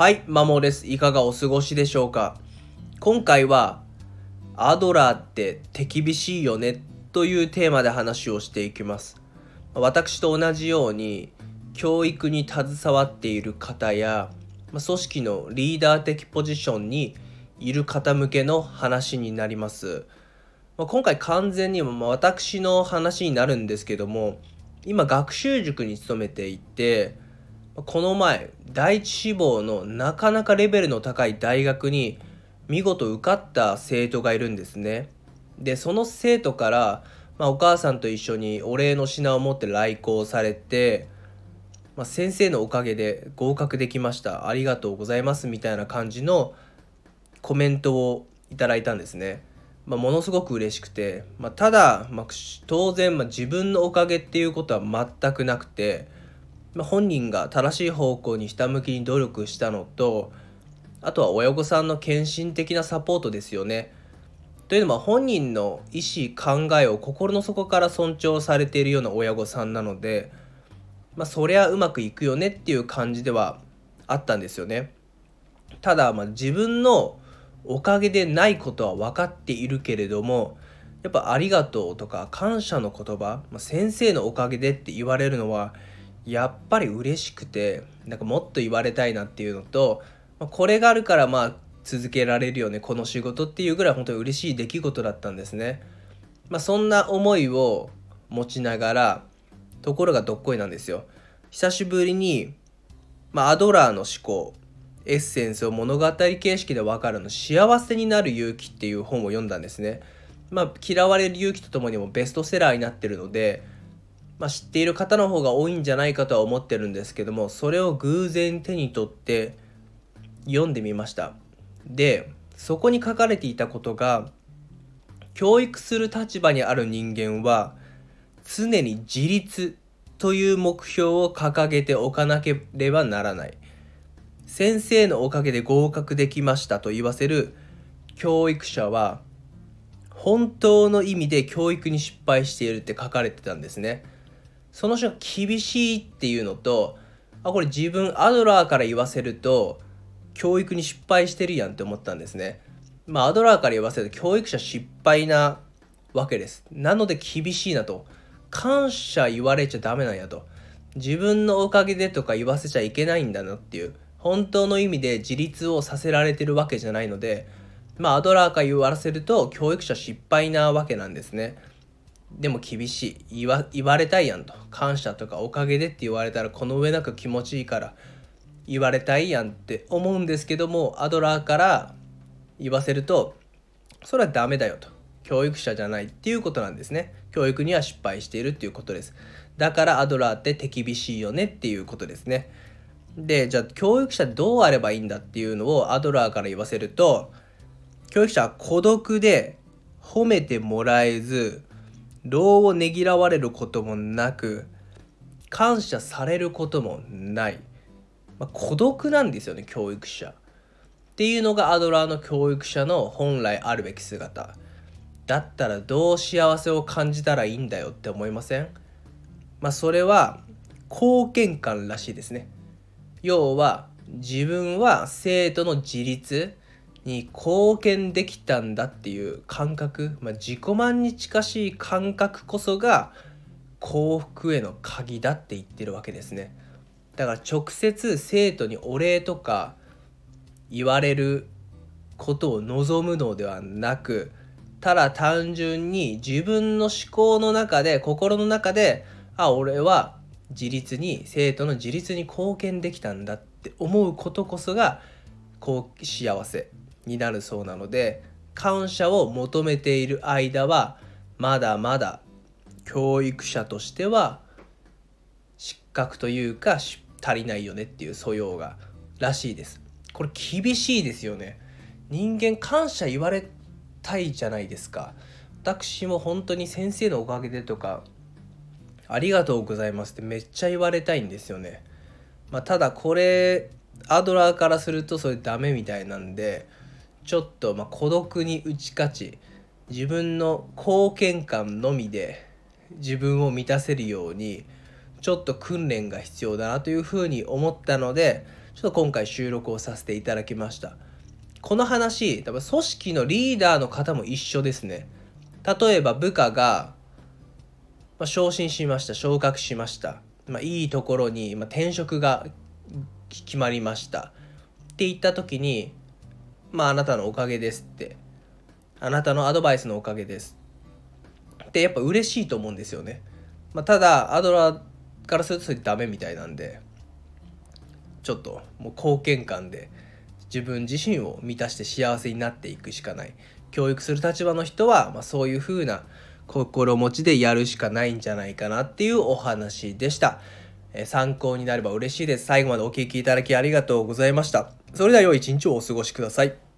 はい、マモです。いかがお過ごしでしょうか？今回は、アドラーって手厳しいよね？というテーマで話をしていきます。私と同じように、教育に携わっている方や、組織のリーダー的ポジションにいる方向けの話になります。今回完全にま私の話になるんですけども、今学習塾に勤めていて、この前第一志望のなかなかレベルの高い大学に見事受かった生徒がいるんですね。でその生徒から、まあ、お母さんと一緒にお礼の品を持って来校されて、まあ、先生のおかげで合格できました。ありがとうございますみたいな感じのコメントをいただいたんですね、まあ、ものすごく嬉しくて、ま、ただ、ま、当然、ま、自分のおかげっていうことは全くなくて本人が正しい方向にひたむきに努力したのとあとは親御さんの献身的なサポートですよね。というのは本人の意思考えを心の底から尊重されているような親御さんなので、まあ、そりゃうまくいくよねっていう感じではあったんですよね。ただ、まあ、自分のおかげでないことは分かっているけれどもやっぱ「ありがとう」とか感謝の言葉、まあ、先生のおかげでって言われるのはやっぱり嬉しくてなんかもっと言われたいなっていうのと、これがあるからまあ続けられるよねこの仕事っていうぐらい本当に嬉しい出来事だったんですね。まあ、そんな思いを持ちながらところがどっこいなんですよ。久しぶりに、まあ、アドラーの思考エッセンスを物語形式で分かるの幸せになる勇気っていう本を読んだんですね。まあ、嫌われる勇気とともにもベストセラーになってるので、まあ、知っている方の方が多いんじゃないかとは思ってるんですけどもそれを偶然手に取って読んでみましたでそこに書かれていたことが教育する立場にある人間は常に自立という目標を掲げておかなければならない先生のおかげで合格できましたと言わせる教育者は本当の意味で教育に失敗しているって書かれてたんですね。その人が厳しいっていうのとあこれ自分アドラーから言わせると教育に失敗してるやんって思ったんですね。まあアドラーから言わせると教育者失敗なわけです。なので厳しいなと。感謝言われちゃダメなんやと。自分のおかげでとか言わせちゃいけないんだなっていう本当の意味で自立をさせられてるわけじゃないのでまあアドラーから言わせると教育者失敗なわけなんですね。でも厳しい。言わ言われたいやんと。感謝とかおかげでって言われたらこの上なく気持ちいいから。言われたいやんって思うんですけどもアドラーから言わせるとそれはダメだよと。教育者じゃないっていうことなんですね。教育には失敗しているっていうことです。だからアドラーって手厳しいよねっていうことですね。でじゃあ教育者どうあればいいんだっていうのをアドラーから言わせると教育者は孤独で褒めてもらえず労をねぎらわれることもなく感謝されることもない、まあ、孤独なんですよね教育者。っていうのがアドラーの教育者の本来あるべき姿。だったらどう幸せを感じたらいいんだよって思いません？まあそれは貢献感らしいですね。要は自分は生徒の自立に貢献できたんだっていう感覚、まあ、自己満に近しい感覚こそが幸福への鍵だって言ってるわけですね。だから直接生徒にお礼とか言われることを望むのではなくただ単純に自分の思考の中で心の中であ俺は自立に生徒の自立に貢献できたんだって思うことこそがこう幸せ。になるそうなので感謝を求めている間はまだまだ教育者としては失格というか足りないよねっていう素養がらしいです。これ厳しいですよね。人間感謝言われたいじゃないですか。私も本当に先生のおかげでとかありがとうございますってめっちゃ言われたいんですよね。まあ、ただこれアドラーからするとそれダメみたいなんでちょっとま孤独に打ち勝ち自分の貢献感のみで自分を満たせるようにちょっと訓練が必要だなというふうに思ったのでちょっと今回収録をさせていただきました。この話多分組織のリーダーの方も一緒ですね。例えば部下が、まあ、昇進しました昇格しました、まあ、いいところに、まあ、転職が決まりました。って言った時にまああなたのおかげですって。あなたのアドバイスのおかげです。ってやっぱ嬉しいと思うんですよね、まあ、ただアドラーからするとそれダメみたいなんでちょっともう貢献感で自分自身を満たして幸せになっていくしかない。教育する立場の人は、まあ、そういう風な心持ちでやるしかないんじゃないかなっていうお話でした。え参考になれば嬉しいです。最後までお聴きいただきありがとうございました。それでは良い一日をお過ごしください。